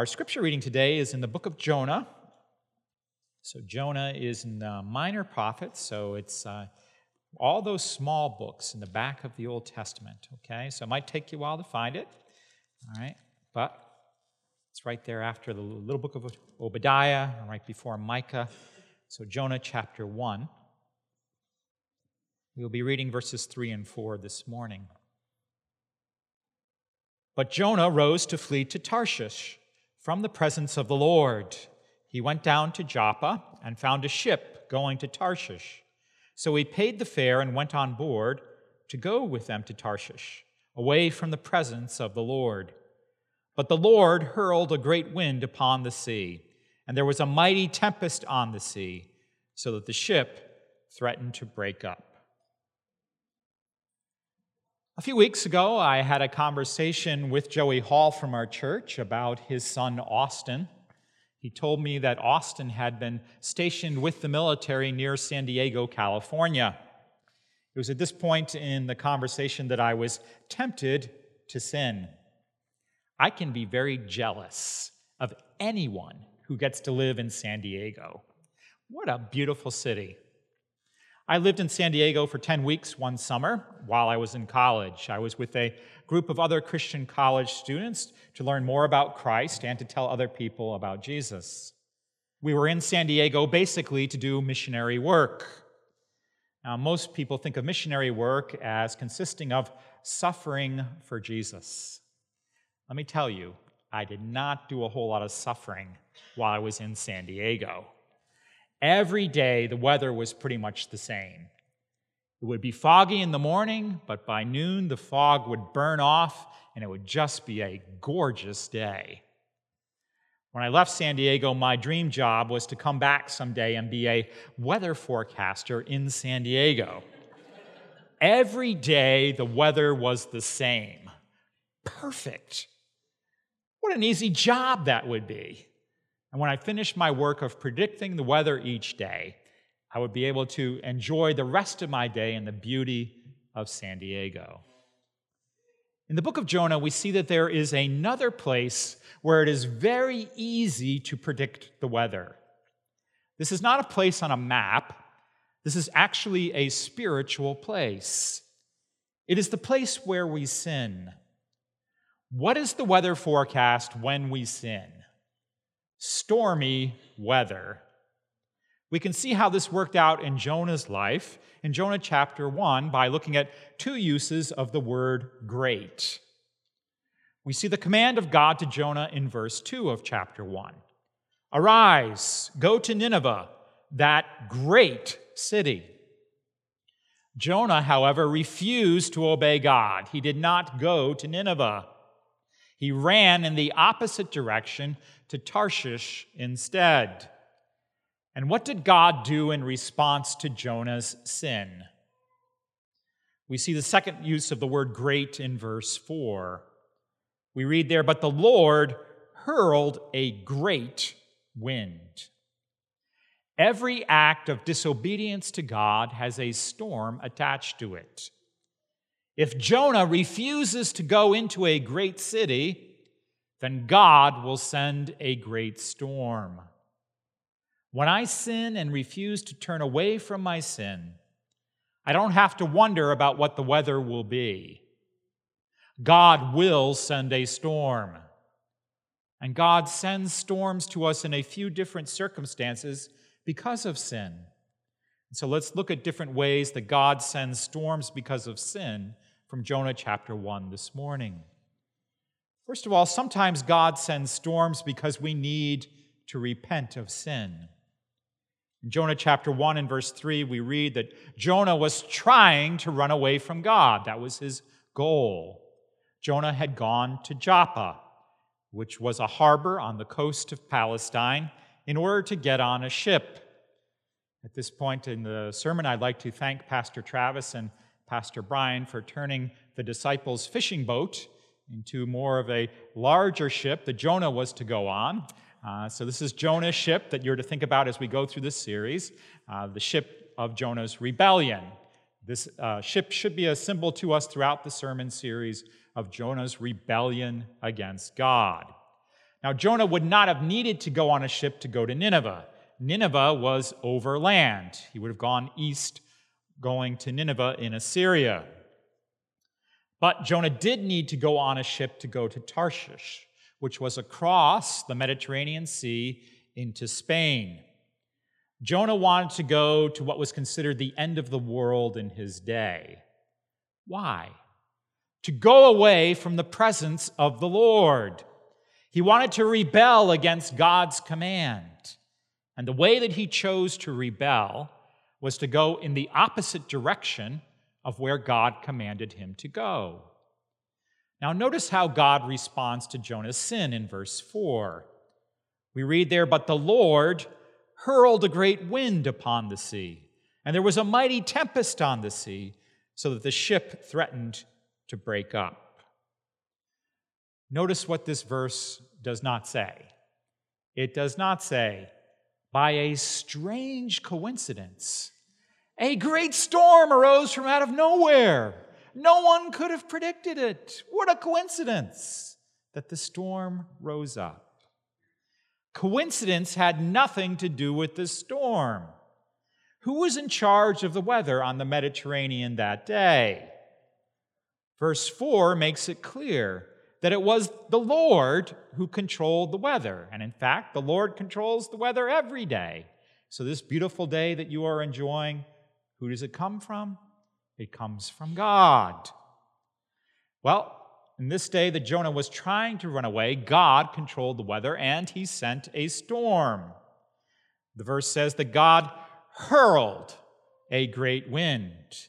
Our scripture reading today is in the book of Jonah. So, Jonah is in the minor prophets, so it's uh, all those small books in the back of the Old Testament, okay? So, it might take you a while to find it, all right? But it's right there after the little book of Obadiah, right before Micah. So, Jonah chapter 1. We'll be reading verses 3 and 4 this morning. But Jonah rose to flee to Tarshish from the presence of the Lord. He went down to Joppa and found a ship going to Tarshish. So he paid the fare and went on board to go with them to Tarshish, away from the presence of the Lord. But the Lord hurled a great wind upon the sea, and there was a mighty tempest on the sea, so that the ship threatened to break up. A few weeks ago, I had a conversation with Joey Hall from our church about his son Austin. He told me that Austin had been stationed with the military near San Diego, California. It was at this point in the conversation that I was tempted to sin. I can be very jealous of anyone who gets to live in San Diego. What a beautiful city. I lived in San Diego for 10 weeks one summer while I was in college. I was with a group of other Christian college students to learn more about Christ and to tell other people about Jesus. We were in San Diego basically to do missionary work. Now, most people think of missionary work as consisting of suffering for Jesus. Let me tell you, I did not do a whole lot of suffering while I was in San Diego. Every day, the weather was pretty much the same. It would be foggy in the morning, but by noon, the fog would burn off and it would just be a gorgeous day. When I left San Diego, my dream job was to come back someday and be a weather forecaster in San Diego. Every day, the weather was the same. Perfect. What an easy job that would be. And when I finished my work of predicting the weather each day, I would be able to enjoy the rest of my day in the beauty of San Diego. In the book of Jonah, we see that there is another place where it is very easy to predict the weather. This is not a place on a map, this is actually a spiritual place. It is the place where we sin. What is the weather forecast when we sin? Stormy weather. We can see how this worked out in Jonah's life in Jonah chapter 1 by looking at two uses of the word great. We see the command of God to Jonah in verse 2 of chapter 1 Arise, go to Nineveh, that great city. Jonah, however, refused to obey God. He did not go to Nineveh. He ran in the opposite direction to Tarshish instead. And what did God do in response to Jonah's sin? We see the second use of the word great in verse 4. We read there, But the Lord hurled a great wind. Every act of disobedience to God has a storm attached to it. If Jonah refuses to go into a great city, then God will send a great storm. When I sin and refuse to turn away from my sin, I don't have to wonder about what the weather will be. God will send a storm. And God sends storms to us in a few different circumstances because of sin. So let's look at different ways that God sends storms because of sin from Jonah chapter 1 this morning. First of all, sometimes God sends storms because we need to repent of sin. In Jonah chapter 1 and verse 3, we read that Jonah was trying to run away from God. That was his goal. Jonah had gone to Joppa, which was a harbor on the coast of Palestine, in order to get on a ship. At this point in the sermon, I'd like to thank Pastor Travis and Pastor Brian for turning the disciples' fishing boat into more of a larger ship that Jonah was to go on. Uh, so, this is Jonah's ship that you're to think about as we go through this series uh, the ship of Jonah's rebellion. This uh, ship should be a symbol to us throughout the sermon series of Jonah's rebellion against God. Now, Jonah would not have needed to go on a ship to go to Nineveh. Nineveh was overland. He would have gone east, going to Nineveh in Assyria. But Jonah did need to go on a ship to go to Tarshish, which was across the Mediterranean Sea into Spain. Jonah wanted to go to what was considered the end of the world in his day. Why? To go away from the presence of the Lord. He wanted to rebel against God's command. And the way that he chose to rebel was to go in the opposite direction of where God commanded him to go. Now, notice how God responds to Jonah's sin in verse 4. We read there, But the Lord hurled a great wind upon the sea, and there was a mighty tempest on the sea, so that the ship threatened to break up. Notice what this verse does not say. It does not say, by a strange coincidence, a great storm arose from out of nowhere. No one could have predicted it. What a coincidence that the storm rose up. Coincidence had nothing to do with the storm. Who was in charge of the weather on the Mediterranean that day? Verse 4 makes it clear that it was the Lord who controlled the weather. And in fact, the Lord controls the weather every day. So, this beautiful day that you are enjoying, who does it come from? It comes from God. Well, in this day that Jonah was trying to run away, God controlled the weather and he sent a storm. The verse says that God hurled a great wind.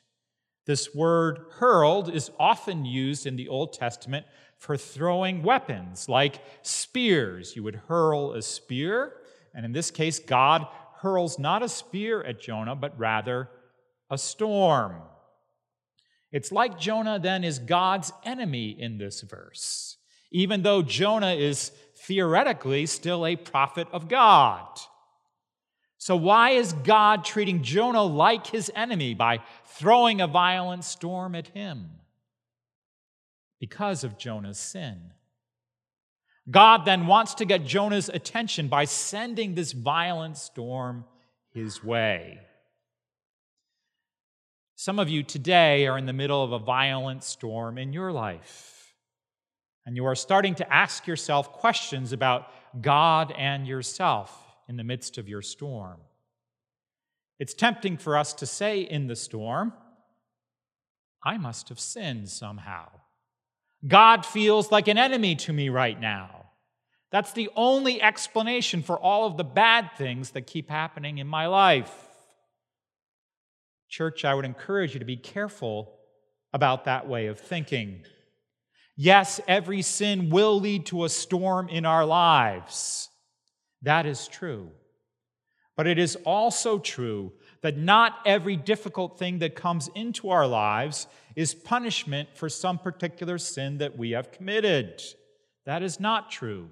This word hurled is often used in the Old Testament for throwing weapons like spears. You would hurl a spear, and in this case, God hurls not a spear at Jonah, but rather a storm. It's like Jonah then is God's enemy in this verse, even though Jonah is theoretically still a prophet of God. So, why is God treating Jonah like his enemy by throwing a violent storm at him? because of Jonah's sin. God then wants to get Jonah's attention by sending this violent storm his way. Some of you today are in the middle of a violent storm in your life, and you are starting to ask yourself questions about God and yourself in the midst of your storm. It's tempting for us to say in the storm, I must have sinned somehow. God feels like an enemy to me right now. That's the only explanation for all of the bad things that keep happening in my life. Church, I would encourage you to be careful about that way of thinking. Yes, every sin will lead to a storm in our lives. That is true. But it is also true that not every difficult thing that comes into our lives is punishment for some particular sin that we have committed. That is not true.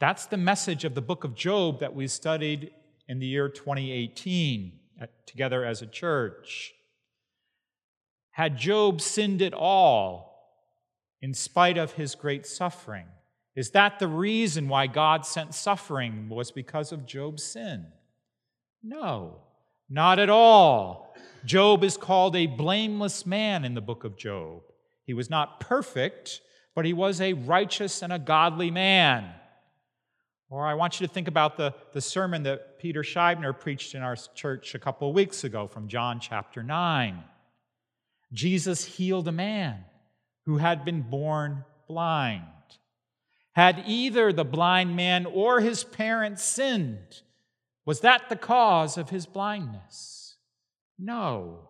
That's the message of the book of Job that we studied in the year 2018 together as a church. Had Job sinned at all in spite of his great suffering? Is that the reason why God sent suffering was because of Job's sin? No. Not at all. Job is called a blameless man in the book of Job. He was not perfect, but he was a righteous and a godly man. Or I want you to think about the, the sermon that Peter Scheibner preached in our church a couple of weeks ago from John chapter 9. Jesus healed a man who had been born blind. Had either the blind man or his parents sinned, was that the cause of his blindness? No.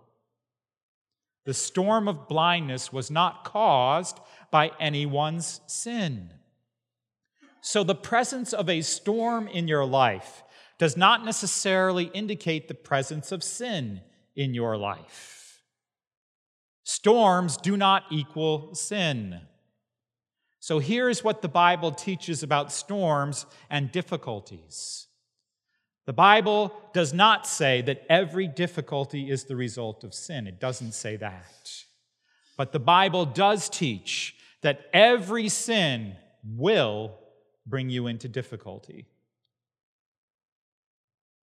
The storm of blindness was not caused by anyone's sin. So, the presence of a storm in your life does not necessarily indicate the presence of sin in your life. Storms do not equal sin. So, here's what the Bible teaches about storms and difficulties. The Bible does not say that every difficulty is the result of sin. It doesn't say that. But the Bible does teach that every sin will bring you into difficulty.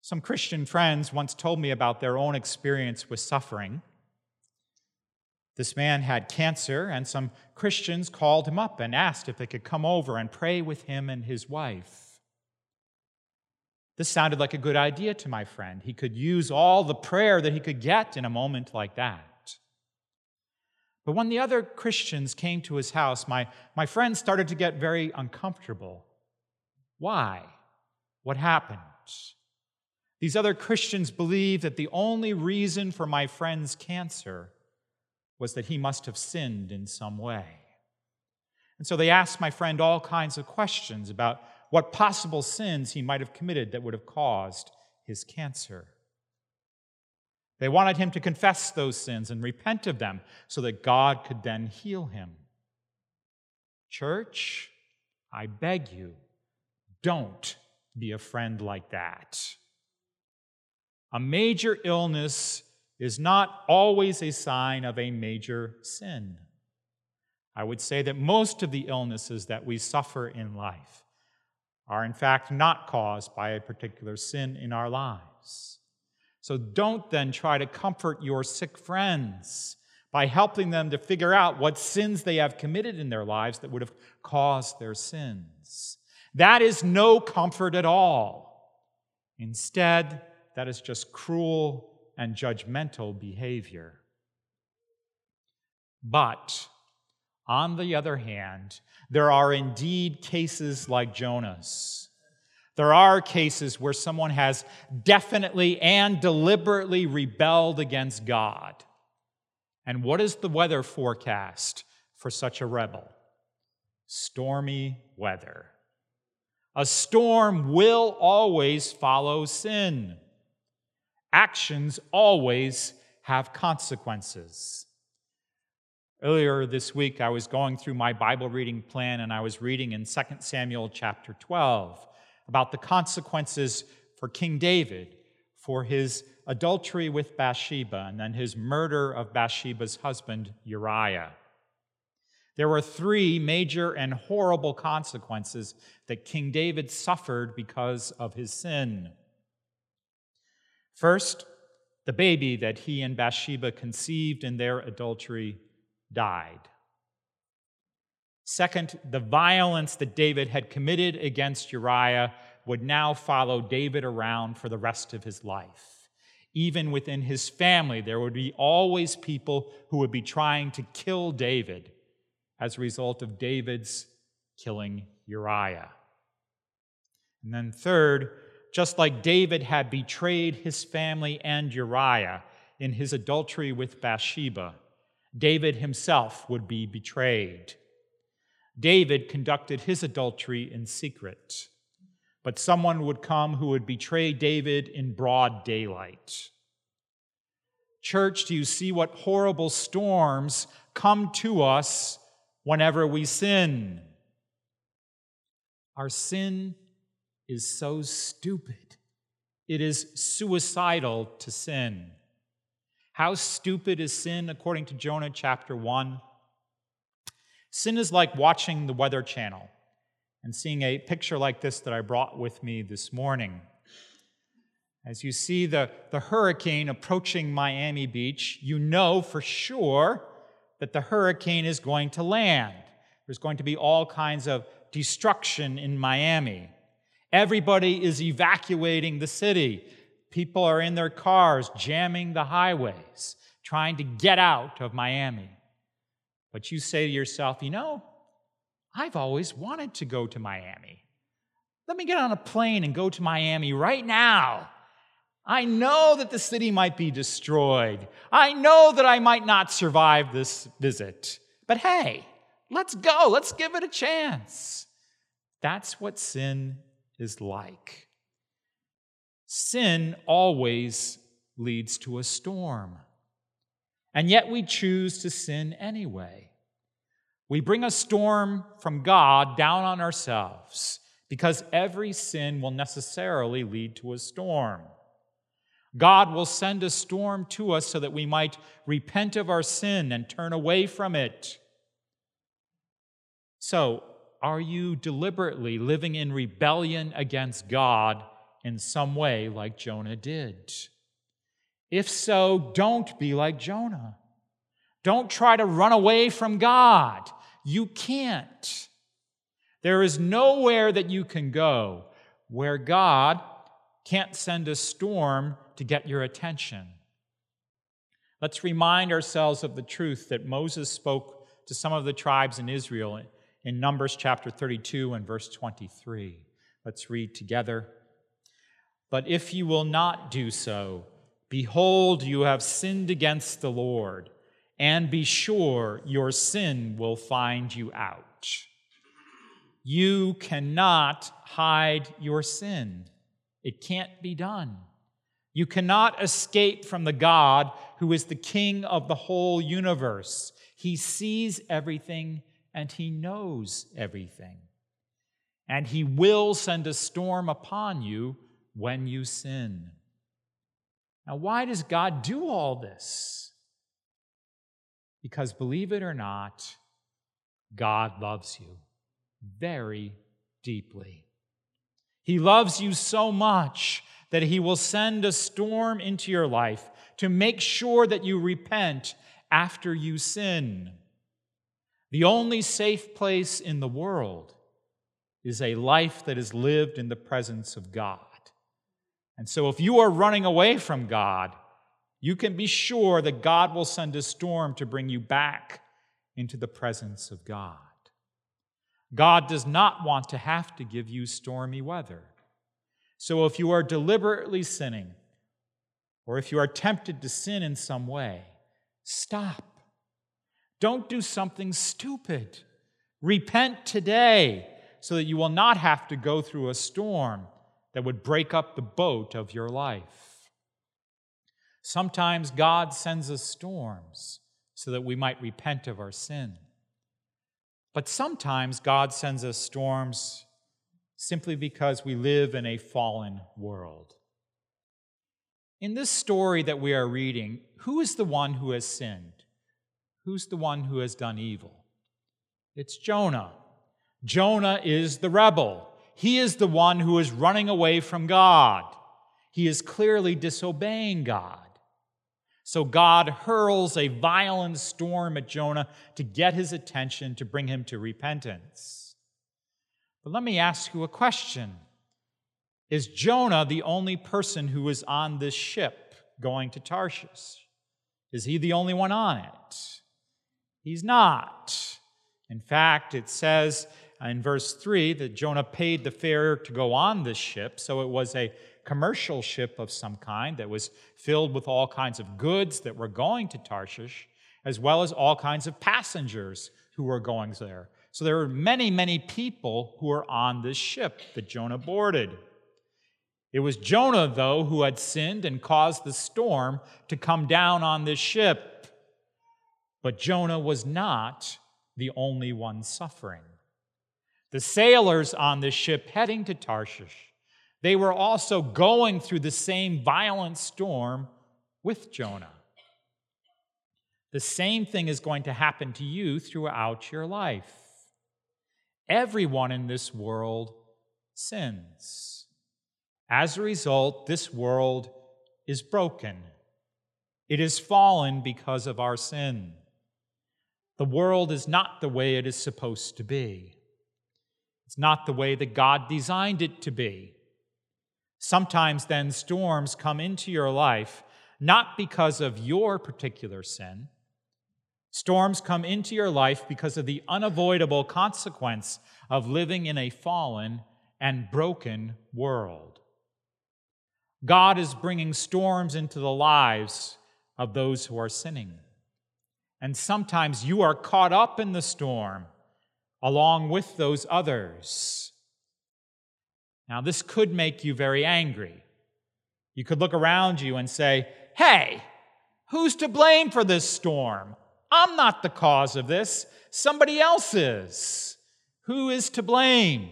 Some Christian friends once told me about their own experience with suffering. This man had cancer, and some Christians called him up and asked if they could come over and pray with him and his wife. This sounded like a good idea to my friend. He could use all the prayer that he could get in a moment like that. But when the other Christians came to his house, my, my friend started to get very uncomfortable. Why? What happened? These other Christians believed that the only reason for my friend's cancer was that he must have sinned in some way. And so they asked my friend all kinds of questions about what possible sins he might have committed that would have caused his cancer. They wanted him to confess those sins and repent of them so that God could then heal him. Church, I beg you, don't be a friend like that. A major illness is not always a sign of a major sin. I would say that most of the illnesses that we suffer in life are, in fact, not caused by a particular sin in our lives. So don't then try to comfort your sick friends by helping them to figure out what sins they have committed in their lives that would have caused their sins. That is no comfort at all. Instead, that is just cruel and judgmental behavior. But, on the other hand, there are indeed cases like Jonah's. There are cases where someone has definitely and deliberately rebelled against God. And what is the weather forecast for such a rebel? Stormy weather. A storm will always follow sin actions always have consequences. Earlier this week, I was going through my Bible reading plan and I was reading in 2 Samuel chapter 12 about the consequences for King David for his adultery with Bathsheba and then his murder of Bathsheba's husband, Uriah. There were three major and horrible consequences that King David suffered because of his sin. First, the baby that he and Bathsheba conceived in their adultery died. Second, the violence that David had committed against Uriah would now follow David around for the rest of his life. Even within his family, there would be always people who would be trying to kill David as a result of David's killing Uriah. And then, third, just like David had betrayed his family and Uriah in his adultery with Bathsheba, David himself would be betrayed. David conducted his adultery in secret, but someone would come who would betray David in broad daylight. Church, do you see what horrible storms come to us whenever we sin? Our sin is so stupid. It is suicidal to sin. How stupid is sin according to Jonah chapter 1? Sin is like watching the Weather Channel and seeing a picture like this that I brought with me this morning. As you see the, the hurricane approaching Miami Beach, you know for sure that the hurricane is going to land. There's going to be all kinds of destruction in Miami. Everybody is evacuating the city. People are in their cars, jamming the highways, trying to get out of Miami. But you say to yourself, you know, I've always wanted to go to Miami. Let me get on a plane and go to Miami right now. I know that the city might be destroyed. I know that I might not survive this visit. But hey, let's go. Let's give it a chance. That's what sin is like. Sin always leads to a storm. And yet we choose to sin anyway. We bring a storm from God down on ourselves because every sin will necessarily lead to a storm. God will send a storm to us so that we might repent of our sin and turn away from it. So, are you deliberately living in rebellion against God in some way, like Jonah did? If so, don't be like Jonah. Don't try to run away from God. You can't. There is nowhere that you can go where God can't send a storm to get your attention. Let's remind ourselves of the truth that Moses spoke to some of the tribes in Israel in Numbers chapter 32 and verse 23. Let's read together. But if you will not do so, behold, you have sinned against the Lord, and be sure your sin will find you out. You cannot hide your sin, it can't be done. You cannot escape from the God who is the king of the whole universe. He sees everything and he knows everything. And he will send a storm upon you when you sin. Now, why does God do all this? Because, believe it or not, God loves you very deeply. He loves you so much that He will send a storm into your life to make sure that you repent after you sin. The only safe place in the world is a life that is lived in the presence of God. And so, if you are running away from God, you can be sure that God will send a storm to bring you back into the presence of God. God does not want to have to give you stormy weather. So, if you are deliberately sinning, or if you are tempted to sin in some way, stop. Don't do something stupid. Repent today so that you will not have to go through a storm that would break up the boat of your life. Sometimes God sends us storms so that we might repent of our sin. But sometimes God sends us storms simply because we live in a fallen world. In this story that we are reading, who is the one who has sinned? Who's the one who has done evil? It's Jonah. Jonah is the rebel. He is the one who is running away from God. He is clearly disobeying God. So God hurls a violent storm at Jonah to get his attention, to bring him to repentance. But let me ask you a question Is Jonah the only person who is on this ship going to Tarshish? Is he the only one on it? He's not. In fact, it says Uh, in verse 3 that Jonah paid the fare to go on this ship, so it was a commercial ship of some kind that was filled with all kinds of goods that were going to Tarshish, as well as all kinds of passengers who were going there. So there were many, many people who were on this ship that Jonah boarded. It was Jonah, though, who had sinned and caused the storm to come down on this ship. But Jonah was not the only one suffering. The sailors on this ship heading to Tarshish, they were also going through the same violent storm with Jonah. The same thing is going to happen to you throughout your life. Everyone in this world sins. As a result, this world is broken. It is fallen because of our sin. The world is not the way it is supposed to be. It's not the way that God designed it to be. Sometimes then storms come into your life not because of your particular sin. Storms come into your life because of the unavoidable consequence of living in a fallen and broken world. God is bringing storms into the lives of those who are sinning. And sometimes you are caught up in the storm along with those others. Now, this could make you very angry. You could look around you and say, Hey, who's to blame for this storm? I'm not the cause of this. Somebody else is. Who is to blame?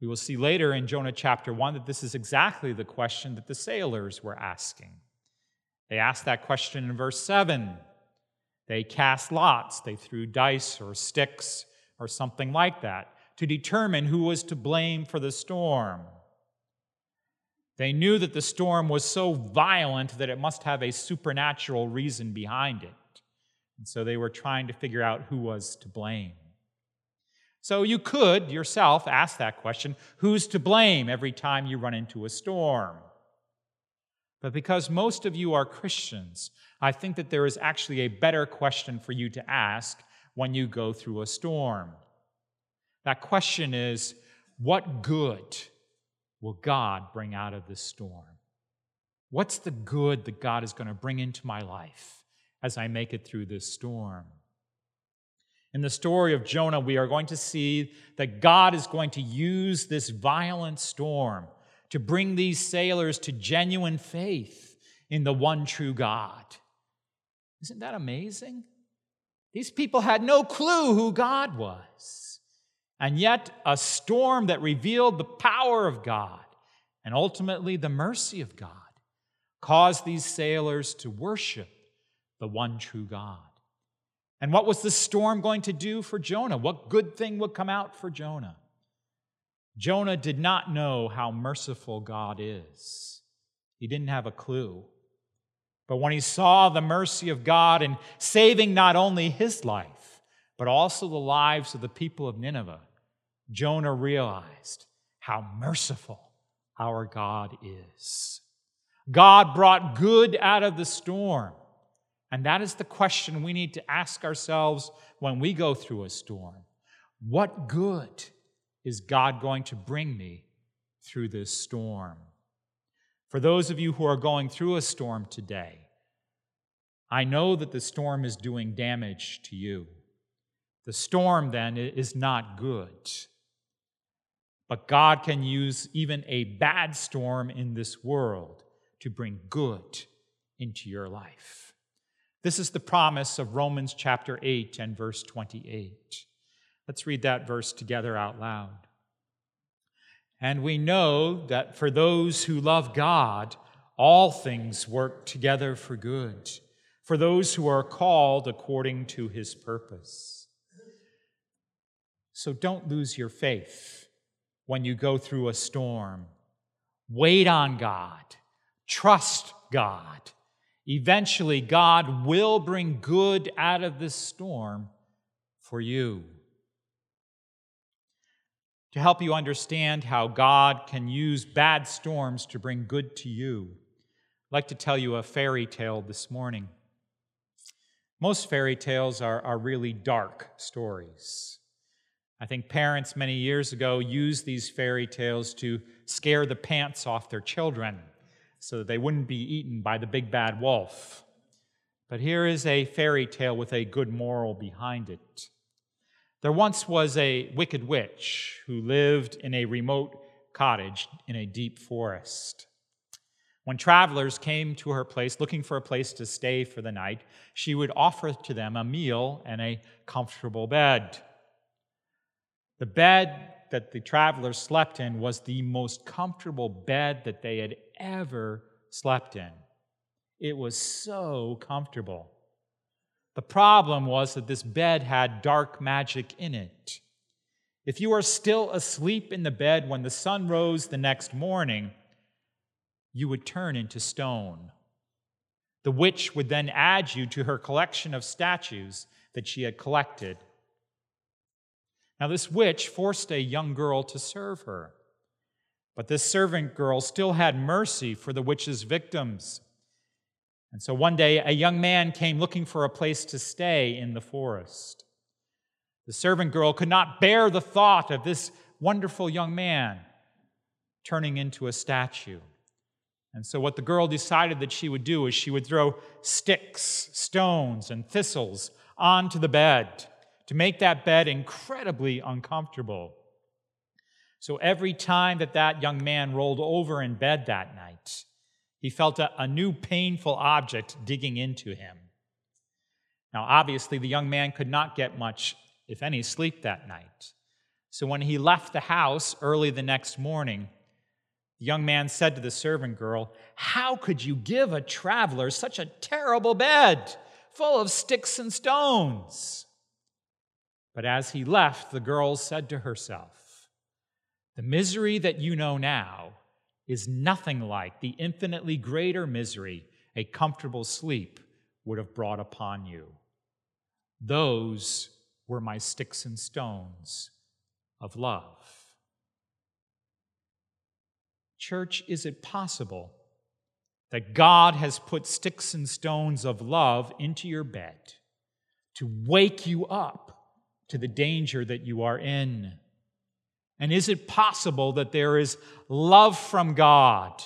We will see later in Jonah chapter 1 that this is exactly the question that the sailors were asking. They asked that question in verse 7. They cast lots, they threw dice or sticks or something like that to determine who was to blame for the storm. They knew that the storm was so violent that it must have a supernatural reason behind it. And so they were trying to figure out who was to blame. So you could yourself ask that question who's to blame every time you run into a storm? But because most of you are Christians, I think that there is actually a better question for you to ask when you go through a storm. That question is what good will God bring out of this storm? What's the good that God is going to bring into my life as I make it through this storm? In the story of Jonah, we are going to see that God is going to use this violent storm to bring these sailors to genuine faith in the one true God. Isn't that amazing? These people had no clue who God was. And yet, a storm that revealed the power of God and ultimately the mercy of God caused these sailors to worship the one true God. And what was the storm going to do for Jonah? What good thing would come out for Jonah? Jonah did not know how merciful God is. He didn't have a clue. But when he saw the mercy of God in saving not only his life, but also the lives of the people of Nineveh, Jonah realized how merciful our God is. God brought good out of the storm. And that is the question we need to ask ourselves when we go through a storm. What good is God going to bring me through this storm? For those of you who are going through a storm today, I know that the storm is doing damage to you. The storm, then, is not good. But God can use even a bad storm in this world to bring good into your life. This is the promise of Romans chapter 8 and verse 28. Let's read that verse together out loud. And we know that for those who love God, all things work together for good, for those who are called according to his purpose. So don't lose your faith when you go through a storm. Wait on God, trust God. Eventually, God will bring good out of this storm for you to help you understand how God can use bad storms to bring good to you, I'd like to tell you a fairy tale this morning. Most fairy tales are, are really dark stories. I think parents many years ago used these fairy tales to scare the pants off their children so that they wouldn't be eaten by the big bad wolf. But here is a fairy tale with a good moral behind it. There once was a wicked witch who lived in a remote cottage in a deep forest. When travelers came to her place looking for a place to stay for the night, she would offer to them a meal and a comfortable bed. The bed that the travelers slept in was the most comfortable bed that they had ever slept in. It was so comfortable. The problem was that this bed had dark magic in it. If you are still asleep in the bed when the sun rose the next morning, you would turn into stone. The witch would then add you to her collection of statues that she had collected. Now, this witch forced a young girl to serve her, but this servant girl still had mercy for the witch's victims. And so one day, a young man came looking for a place to stay in the forest. The servant girl could not bear the thought of this wonderful young man turning into a statue. And so, what the girl decided that she would do is she would throw sticks, stones, and thistles onto the bed to make that bed incredibly uncomfortable. So, every time that that young man rolled over in bed that night, he felt a, a new painful object digging into him. Now, obviously, the young man could not get much, if any, sleep that night. So when he left the house early the next morning, the young man said to the servant girl, How could you give a traveler such a terrible bed? full of sticks and stones. But as he left, the girl said to herself, The misery that you know now is nothing like the infinitely greater misery a comfortable sleep would have brought upon you. Those were my sticks and stones of love. Church, is it possible that God has put sticks and stones of love into your bed to wake you up to the danger that you are in? And is it possible that there is love from God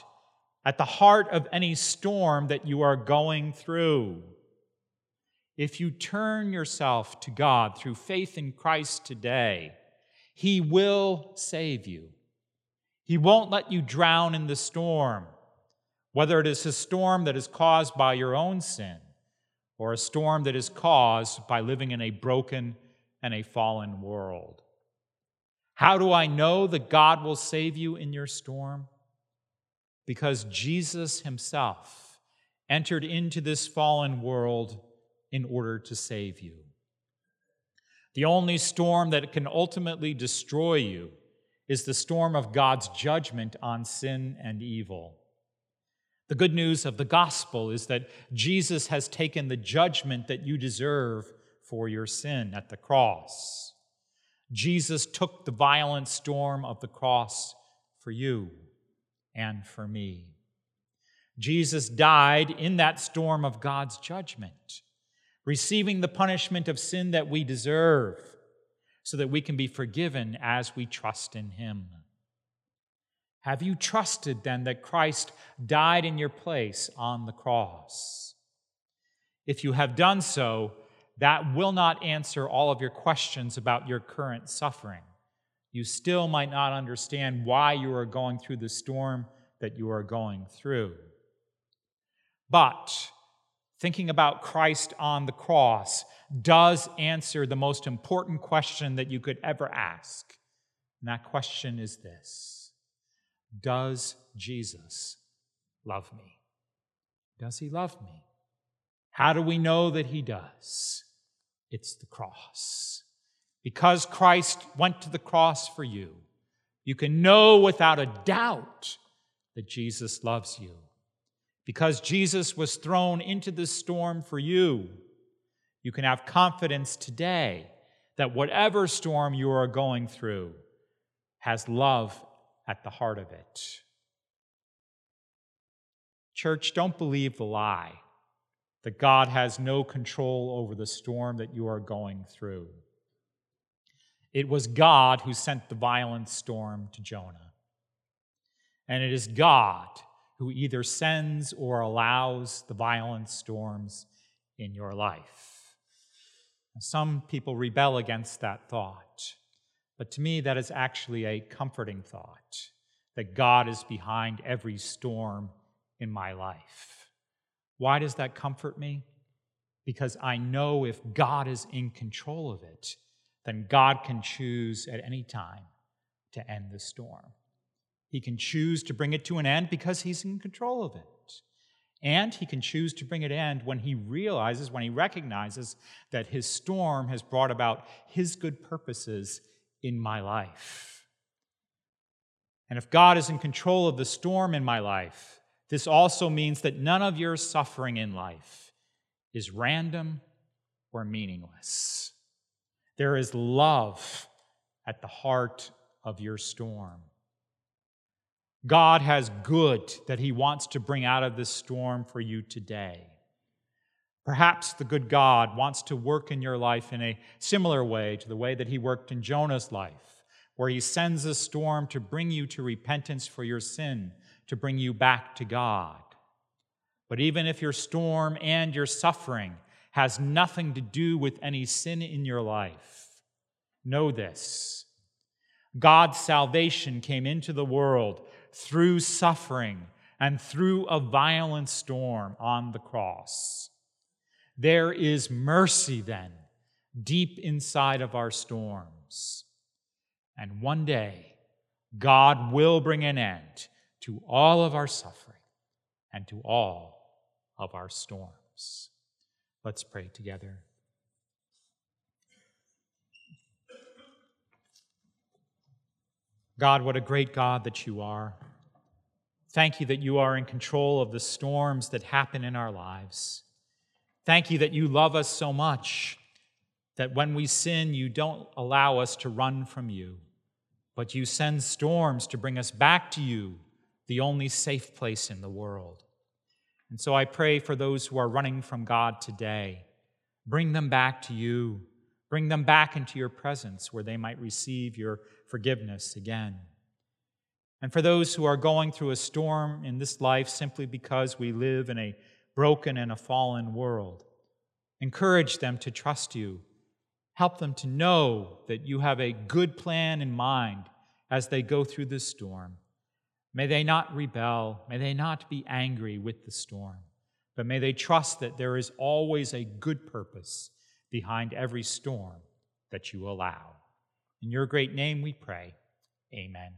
at the heart of any storm that you are going through? If you turn yourself to God through faith in Christ today, He will save you. He won't let you drown in the storm, whether it is a storm that is caused by your own sin or a storm that is caused by living in a broken and a fallen world. How do I know that God will save you in your storm? Because Jesus Himself entered into this fallen world in order to save you. The only storm that can ultimately destroy you is the storm of God's judgment on sin and evil. The good news of the gospel is that Jesus has taken the judgment that you deserve for your sin at the cross. Jesus took the violent storm of the cross for you and for me. Jesus died in that storm of God's judgment receiving the punishment of sin that we deserve, so that we can be forgiven as we trust in Him. Have you trusted then that Christ died in your place on the cross? If you have done so, that will not answer all of your questions about your current suffering. You still might not understand why you are going through the storm that you are going through. But thinking about Christ on the cross does answer the most important question that you could ever ask. And that question is this Does Jesus love me? Does he love me? How do we know that he does? It's the cross. Because Christ went to the cross for you, you can know without a doubt that Jesus loves you because Jesus was thrown into the storm for you, you can have confidence today that whatever storm you are going through has love at the heart of it. Church, don't believe the lie that God has no control over the storm that you are going through. It was God who sent the violent storm to Jonah. And it is God who either sends or allows the violent storms in your life. Some people rebel against that thought, but to me, that is actually a comforting thought that God is behind every storm in my life. Why does that comfort me? Because I know if God is in control of it, then God can choose at any time to end the storm. He can choose to bring it to an end because he's in control of it. And he can choose to bring it end when he realizes, when he recognizes that his storm has brought about his good purposes in my life. And if God is in control of the storm in my life, this also means that none of your suffering in life is random or meaningless. There is love at the heart of your storm. God has good that He wants to bring out of this storm for you today. Perhaps the good God wants to work in your life in a similar way to the way that He worked in Jonah's life, where He sends a storm to bring you to repentance for your sin, to bring you back to God. But even if your storm and your suffering has nothing to do with any sin in your life, know this God's salvation came into the world through suffering and through a violent storm on the cross. There is mercy then deep inside of our storms. And one day, God will bring an end to all of our suffering and to all of our storms. Let's pray together. God, what a great God that you are. Thank you that you are in control of the storms that happen in our lives. Thank you that you love us so much that when we sin, you don't allow us to run from you, but you send storms to bring us back to you, the only safe place in the world. And so I pray for those who are running from God today. Bring them back to you. Bring them back into your presence where they might receive your forgiveness again. And for those who are going through a storm in this life simply because we live in a broken and a fallen world, encourage them to trust you. Help them to know that you have a good plan in mind as they go through this storm. May they not rebel. May they not be angry with the storm. But may they trust that there is always a good purpose behind every storm that you allow. In your great name we pray. Amen.